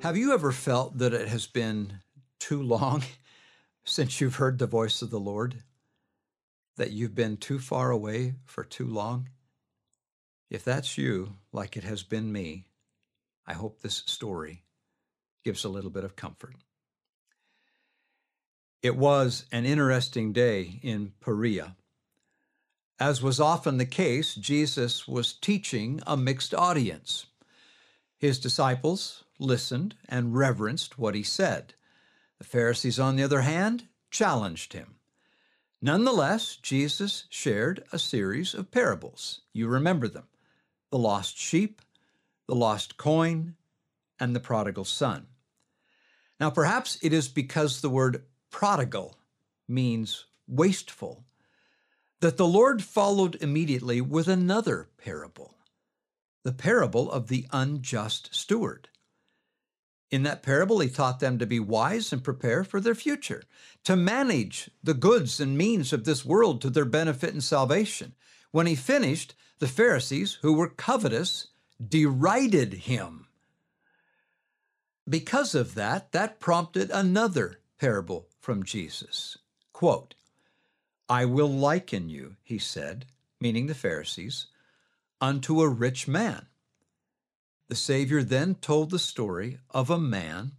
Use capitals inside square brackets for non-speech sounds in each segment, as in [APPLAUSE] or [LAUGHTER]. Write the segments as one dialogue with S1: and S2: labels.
S1: Have you ever felt that it has been too long [LAUGHS] since you've heard the voice of the Lord? That you've been too far away for too long? If that's you, like it has been me, I hope this story gives a little bit of comfort. It was an interesting day in Perea. As was often the case, Jesus was teaching a mixed audience. His disciples listened and reverenced what he said. The Pharisees, on the other hand, challenged him. Nonetheless, Jesus shared a series of parables. You remember them the lost sheep, the lost coin, and the prodigal son. Now, perhaps it is because the word prodigal means wasteful that the Lord followed immediately with another parable, the parable of the unjust steward. In that parable, he taught them to be wise and prepare for their future, to manage the goods and means of this world to their benefit and salvation. When he finished, the Pharisees, who were covetous, derided him. Because of that, that prompted another parable from Jesus. Quote, I will liken you, he said, meaning the Pharisees, unto a rich man the Savior then told the story of a man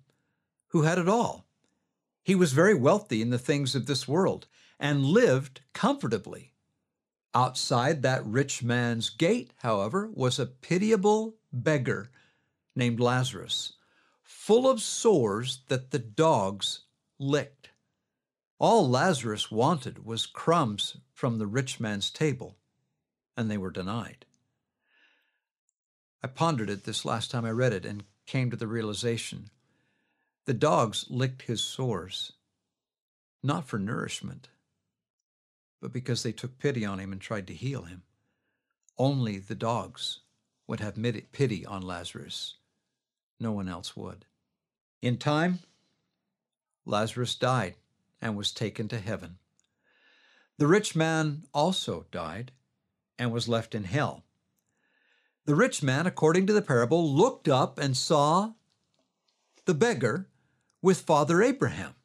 S1: who had it all. He was very wealthy in the things of this world and lived comfortably. Outside that rich man's gate, however, was a pitiable beggar named Lazarus, full of sores that the dogs licked. All Lazarus wanted was crumbs from the rich man's table, and they were denied. I pondered it this last time I read it and came to the realization the dogs licked his sores, not for nourishment, but because they took pity on him and tried to heal him. Only the dogs would have pity on Lazarus. No one else would. In time, Lazarus died and was taken to heaven. The rich man also died and was left in hell. The rich man, according to the parable, looked up and saw the beggar with Father Abraham.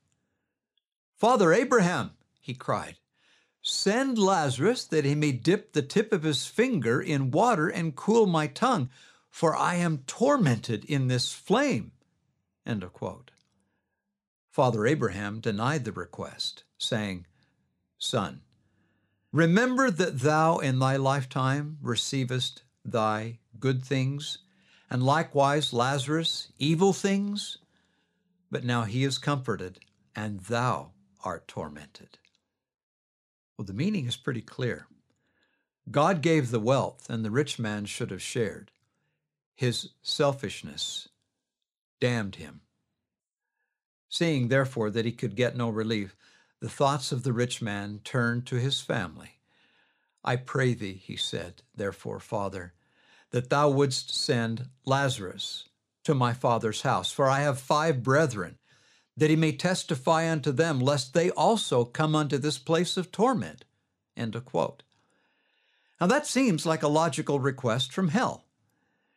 S1: Father Abraham, he cried, send Lazarus that he may dip the tip of his finger in water and cool my tongue, for I am tormented in this flame. End of quote. Father Abraham denied the request, saying, Son, remember that thou in thy lifetime receivest thy good things, and likewise Lazarus evil things? But now he is comforted, and thou art tormented. Well, the meaning is pretty clear. God gave the wealth, and the rich man should have shared. His selfishness damned him. Seeing, therefore, that he could get no relief, the thoughts of the rich man turned to his family I pray thee, he said, therefore, Father, that thou wouldst send Lazarus to my father's house, for I have five brethren, that he may testify unto them, lest they also come unto this place of torment. End of quote. Now that seems like a logical request from hell.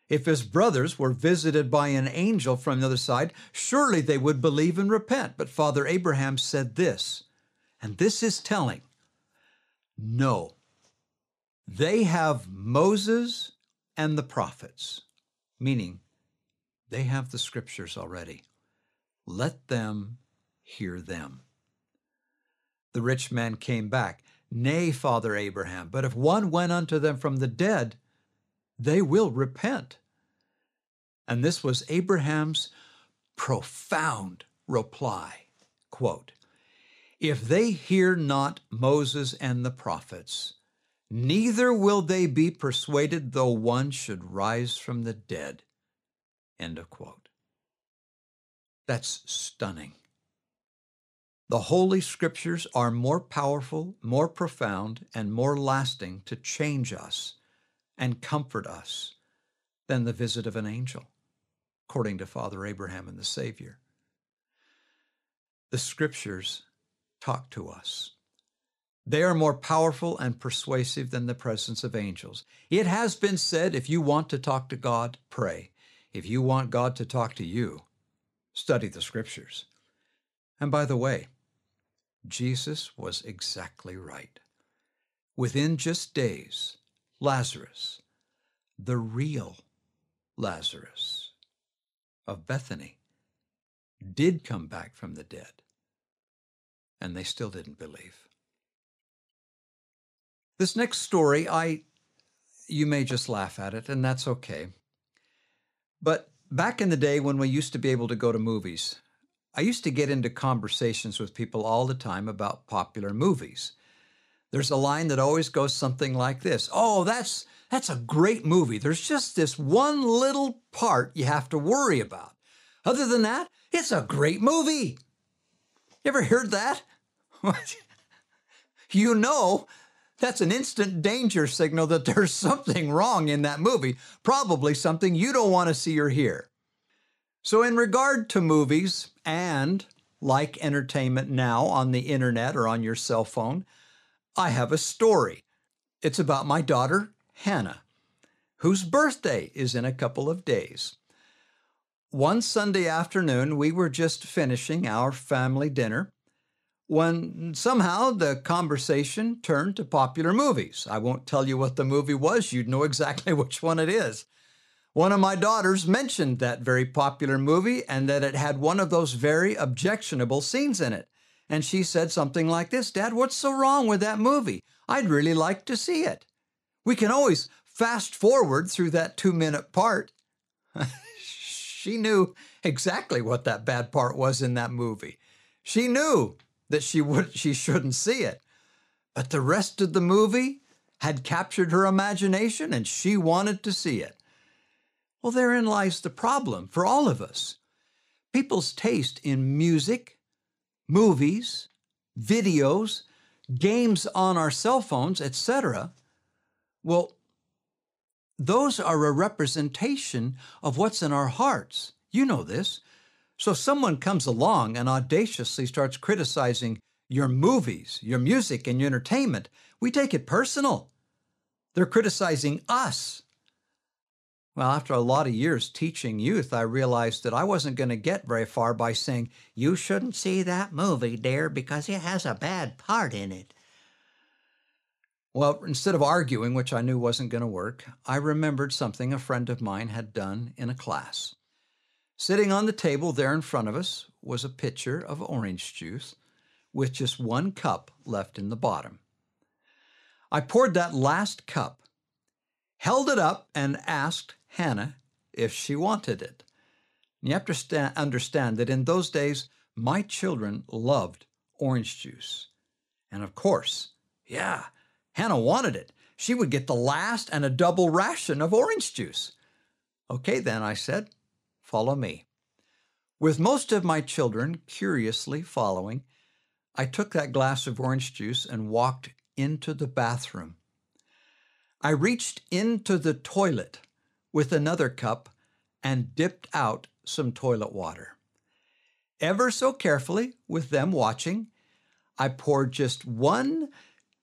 S1: If his brothers were visited by an angel from the other side, surely they would believe and repent. But Father Abraham said this, and this is telling no, they have Moses and the prophets, meaning they have the scriptures already. Let them hear them. The rich man came back. Nay, Father Abraham, but if one went unto them from the dead, they will repent. And this was Abraham's profound reply. Quote, if they hear not Moses and the prophets, neither will they be persuaded though one should rise from the dead. End of quote. That's stunning. The Holy Scriptures are more powerful, more profound, and more lasting to change us and comfort us than the visit of an angel, according to Father Abraham and the Savior. The Scriptures talk to us. They are more powerful and persuasive than the presence of angels. It has been said if you want to talk to God, pray. If you want God to talk to you, study the Scriptures. And by the way, Jesus was exactly right. Within just days, Lazarus, the real Lazarus of Bethany, did come back from the dead, and they still didn't believe. This next story, I you may just laugh at it, and that's okay. But back in the day when we used to be able to go to movies, I used to get into conversations with people all the time about popular movies. There's a line that always goes something like this Oh, that's, that's a great movie. There's just this one little part you have to worry about. Other than that, it's a great movie. You ever heard that? [LAUGHS] you know, that's an instant danger signal that [LAUGHS] there's something wrong in that movie, probably something you don't want to see or hear. So, in regard to movies and like entertainment now on the internet or on your cell phone, I have a story. It's about my daughter, Hannah, whose birthday is in a couple of days. One Sunday afternoon, we were just finishing our family dinner when somehow the conversation turned to popular movies. I won't tell you what the movie was, you'd know exactly [LAUGHS] which one it is. One of my daughters mentioned that very popular movie and that it had one of those very objectionable scenes in it. And she said something like this Dad, what's so wrong with that movie? I'd really like to see it. We can always fast forward through that two minute part. [LAUGHS] she knew exactly what that bad part was in that movie. She knew that she would she shouldn't see it. But the rest of the movie had captured her imagination and she wanted to see it. Well, therein lies the problem for all of us. People's taste in music, movies, videos, games on our cell phones, etc. Well, those are a representation of what's in our hearts. You know this. So someone comes along and audaciously starts criticizing your movies, your music, and your entertainment. We take it personal. They're criticizing us. Well, after a lot of years teaching youth, I realized that I wasn't going to get very far by saying, You shouldn't see that movie, dear, because it has a bad part in it. Well, instead of arguing, which I knew wasn't going to work, I remembered something a friend of mine had done in a class. Sitting on the table there in front of us was a pitcher of orange juice with just one cup left in the bottom. I poured that last cup, held it up, and asked Hannah if she wanted it. You have to understand that in those days, my children loved orange juice. And of course, yeah, Hannah wanted it. She would get the last and a double ration of orange juice. Okay, then, I said, follow me. With most of my children curiously following, I took that glass of orange juice and walked into the bathroom. I reached into the toilet with another cup and dipped out some toilet water. Ever so carefully, with them watching, I poured just one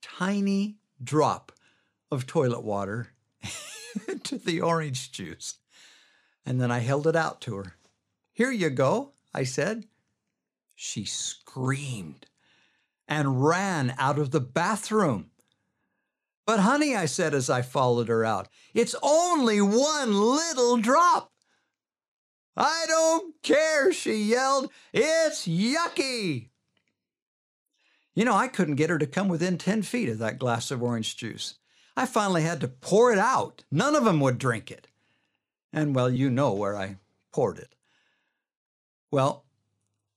S1: tiny drop of toilet water [LAUGHS] into the orange juice. And then I held it out to her. Here you go, I said. She screamed and ran out of the bathroom. But, honey, I said as I followed her out, it's only one little drop. I don't care, she yelled. It's yucky. You know, I couldn't get her to come within 10 feet of that glass of orange juice. I finally had to pour it out. None of them would drink it. And, well, you know where I poured it. Well,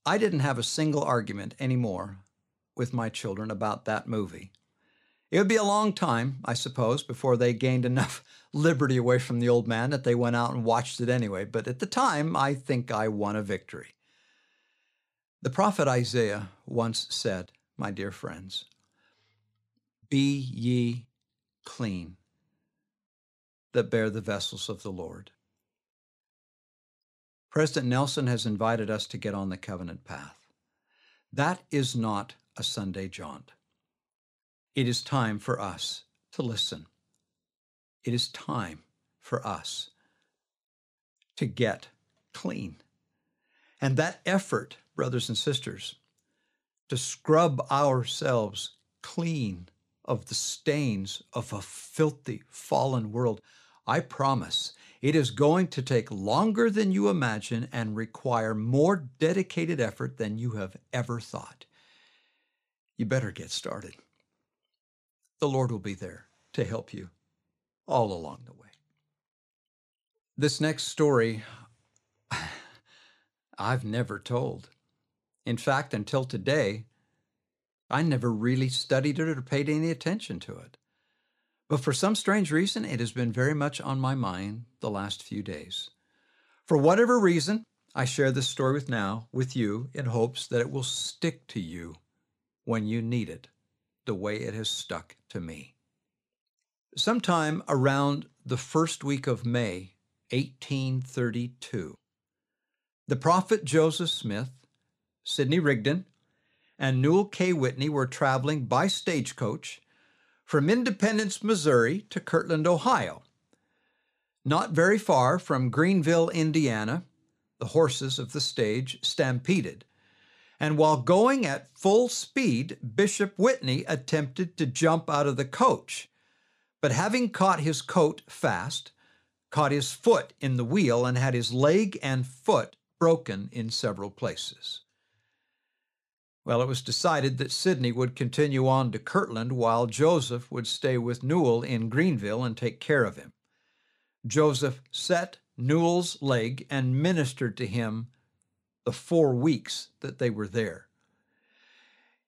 S1: I didn't have a single argument anymore with my children about that movie. It would be a long time, I suppose, before they gained enough [LAUGHS] liberty away from the old man that they went out and watched it anyway. But at the time, I think I won a victory. The prophet Isaiah once said, my dear friends, Be ye clean that bear the vessels of the Lord. President Nelson has invited us to get on the covenant path. That is not a Sunday jaunt. It is time for us to listen. It is time for us to get clean. And that effort, brothers and sisters, to scrub ourselves clean of the stains of a filthy, fallen world, I promise it is going to take longer than you imagine and require more dedicated effort than you have ever thought. You better get started the Lord will be there to help you all along the way. This next story, [SIGHS] I've never told. In fact, until today, I never really studied it or paid any attention to it. But for some strange reason, it has been very much on my mind the last few days. For whatever reason, I share this story with now with you in hopes that it will stick to you when you need it the way it has stuck to me. Sometime around the first week of May, 1832, the prophet Joseph Smith, Sidney Rigdon, and Newel K. Whitney were traveling by stagecoach from Independence, Missouri to Kirtland, Ohio. Not very far from Greenville, Indiana, the horses of the stage stampeded and while going at full speed, Bishop Whitney attempted to jump out of the coach, but having caught his coat fast, caught his foot in the wheel and had his leg and foot broken in several places. Well, it was decided that Sidney would continue on to Kirtland while Joseph would stay with Newel in Greenville and take care of him. Joseph set Newel's leg and ministered to him the four weeks that they were there.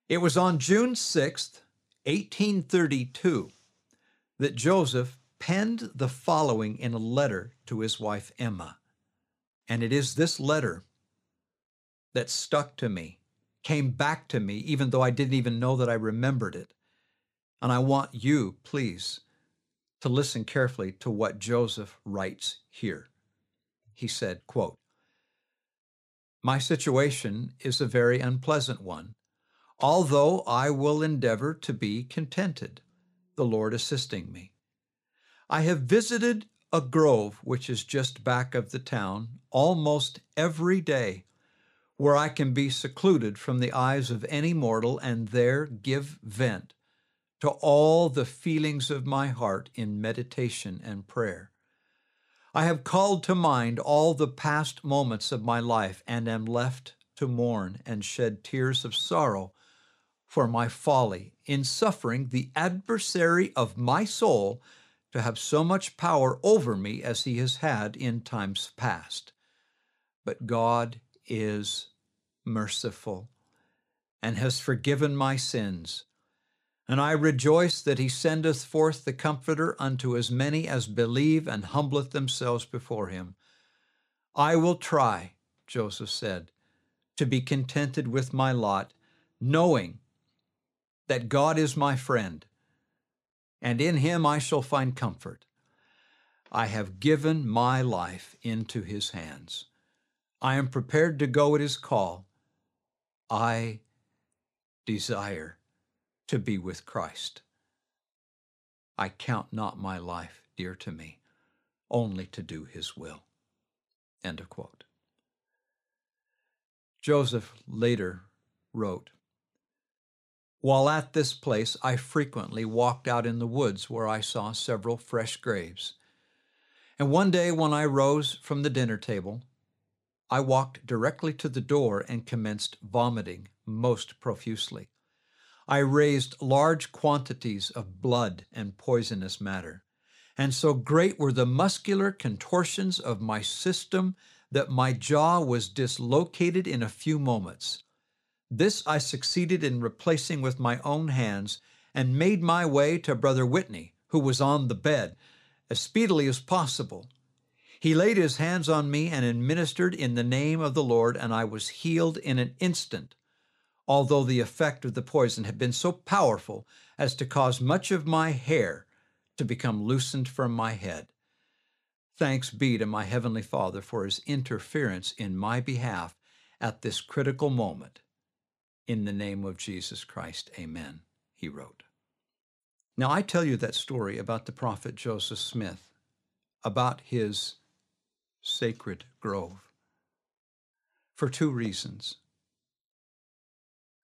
S1: It was on June 6th, 1832, that Joseph penned the following in a letter to his wife Emma. And it is this letter that stuck to me, came back to me, even though I didn't even know that I remembered it. And I want you, please, to listen carefully to what Joseph writes here. He said, quote, my situation is a very unpleasant one, although I will endeavor to be contented, the Lord assisting me. I have visited a grove which is just back of the town almost every day, where I can be secluded from the eyes of any mortal and there give vent to all the feelings of my heart in meditation and prayer. I have called to mind all the past moments of my life and am left to mourn and shed tears of sorrow for my folly in suffering the adversary of my soul to have so much power over me as he has had in times past. But God is merciful and has forgiven my sins and I rejoice that he sendeth forth the Comforter unto as many as believe and humbleth themselves before him. I will try, Joseph said, to be contented with my lot, knowing that God is my friend, and in him I shall find comfort. I have given my life into his hands. I am prepared to go at his call. I desire to be with Christ. I count not my life dear to me, only to do his will. End of quote. Joseph later wrote, While at this place, I frequently walked out in the woods where I saw several fresh graves. And one day when I rose from the dinner table, I walked directly to the door and commenced vomiting most profusely. I raised large quantities of blood and poisonous matter. And so great were the muscular contortions of my system that my jaw was dislocated in a few moments. This I succeeded in replacing with my own hands, and made my way to Brother Whitney, who was on the bed, as speedily as possible. He laid his hands on me and administered in the name of the Lord, and I was healed in an instant, although the effect of the poison had been so powerful as to cause much of my hair to become loosened from my head. Thanks be to my Heavenly Father for his interference in my behalf at this critical moment. In the name of Jesus Christ, amen, he wrote. Now, I tell you that story about the prophet Joseph Smith, about his sacred grove, for two reasons.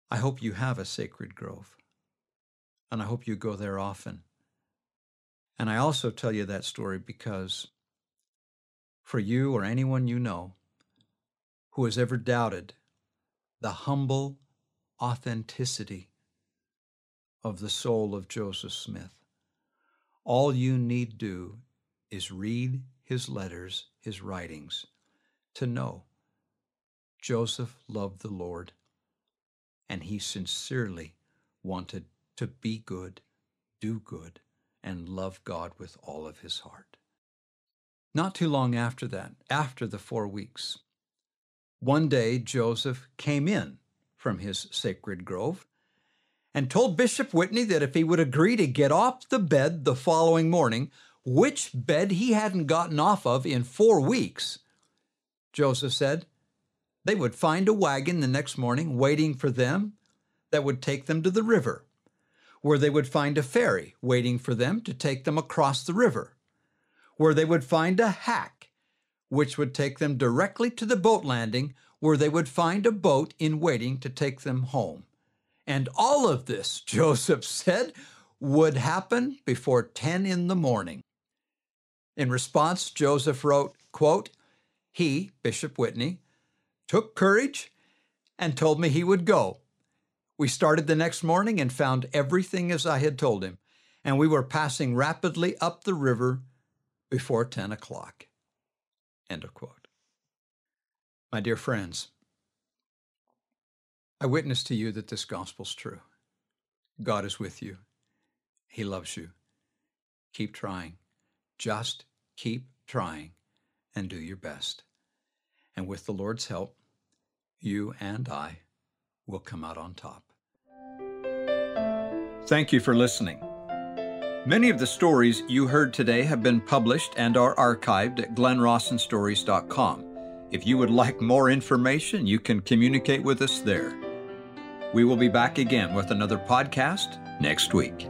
S1: I hope you have a sacred grove, and I hope you go there often. And I also tell you that story because for you or anyone you know who has ever doubted the humble authenticity of the soul of Joseph Smith. All you need do is read his letters, his writings, to know Joseph loved the Lord and he sincerely wanted to be good, do good, and love God with all of his heart. Not too long after that, after the four weeks, one day Joseph came in from his sacred grove and told Bishop Whitney that if he would agree to get off the bed the following morning, which bed he hadn't gotten off of in four weeks, Joseph said, they would find a wagon the next morning waiting for them that would take them to the river, where they would find a ferry waiting for them to take them across the river where they would find a hack, which would take them directly to the boat landing, where they would find a boat in waiting to take them home. And all of this, [LAUGHS] Joseph said, would happen before 10 in the morning. In response, Joseph wrote, quote, He, Bishop Whitney, took courage and told me he would go. We started the next morning and found everything as I had told him, and we were passing rapidly up the river before 10 o'clock. End of quote. My dear friends, I witness to you that this gospel's true. God is with you. He loves you. Keep trying. Just keep trying and do your best. And with the Lord's help, you and I will come out on top. Thank you for listening. Many of the stories you heard today have been published and are archived at glennrawsonstories.com. If you would like more information, you can communicate with us there. We will be back again with another podcast next week.